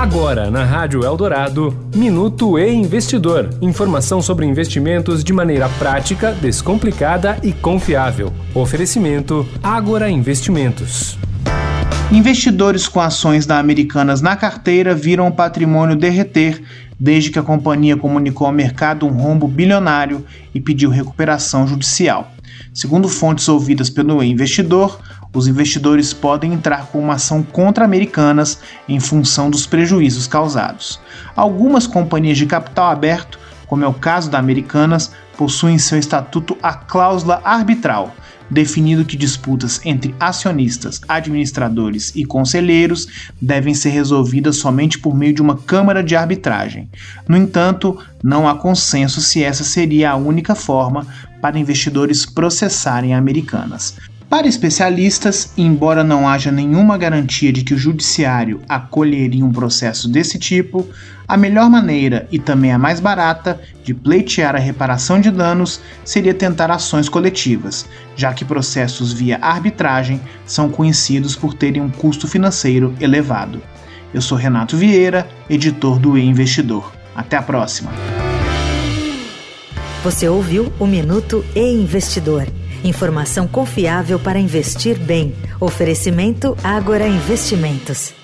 Agora, na Rádio Eldorado, Minuto e Investidor. Informação sobre investimentos de maneira prática, descomplicada e confiável. Oferecimento Agora Investimentos. Investidores com ações da Americanas na carteira viram o patrimônio derreter desde que a companhia comunicou ao mercado um rombo bilionário e pediu recuperação judicial. Segundo fontes ouvidas pelo investidor, os investidores podem entrar com uma ação contra Americanas em função dos prejuízos causados. Algumas companhias de capital aberto, como é o caso da Americanas, possuem em seu estatuto a cláusula arbitral, definido que disputas entre acionistas, administradores e conselheiros devem ser resolvidas somente por meio de uma câmara de arbitragem. No entanto, não há consenso se essa seria a única forma para investidores processarem americanas. Para especialistas, embora não haja nenhuma garantia de que o judiciário acolheria um processo desse tipo, a melhor maneira e também a mais barata de pleitear a reparação de danos seria tentar ações coletivas, já que processos via arbitragem são conhecidos por terem um custo financeiro elevado. Eu sou Renato Vieira, editor do E-Investidor. Até a próxima. Você ouviu o Minuto E-Investidor Informação confiável para investir bem. Oferecimento Agora Investimentos.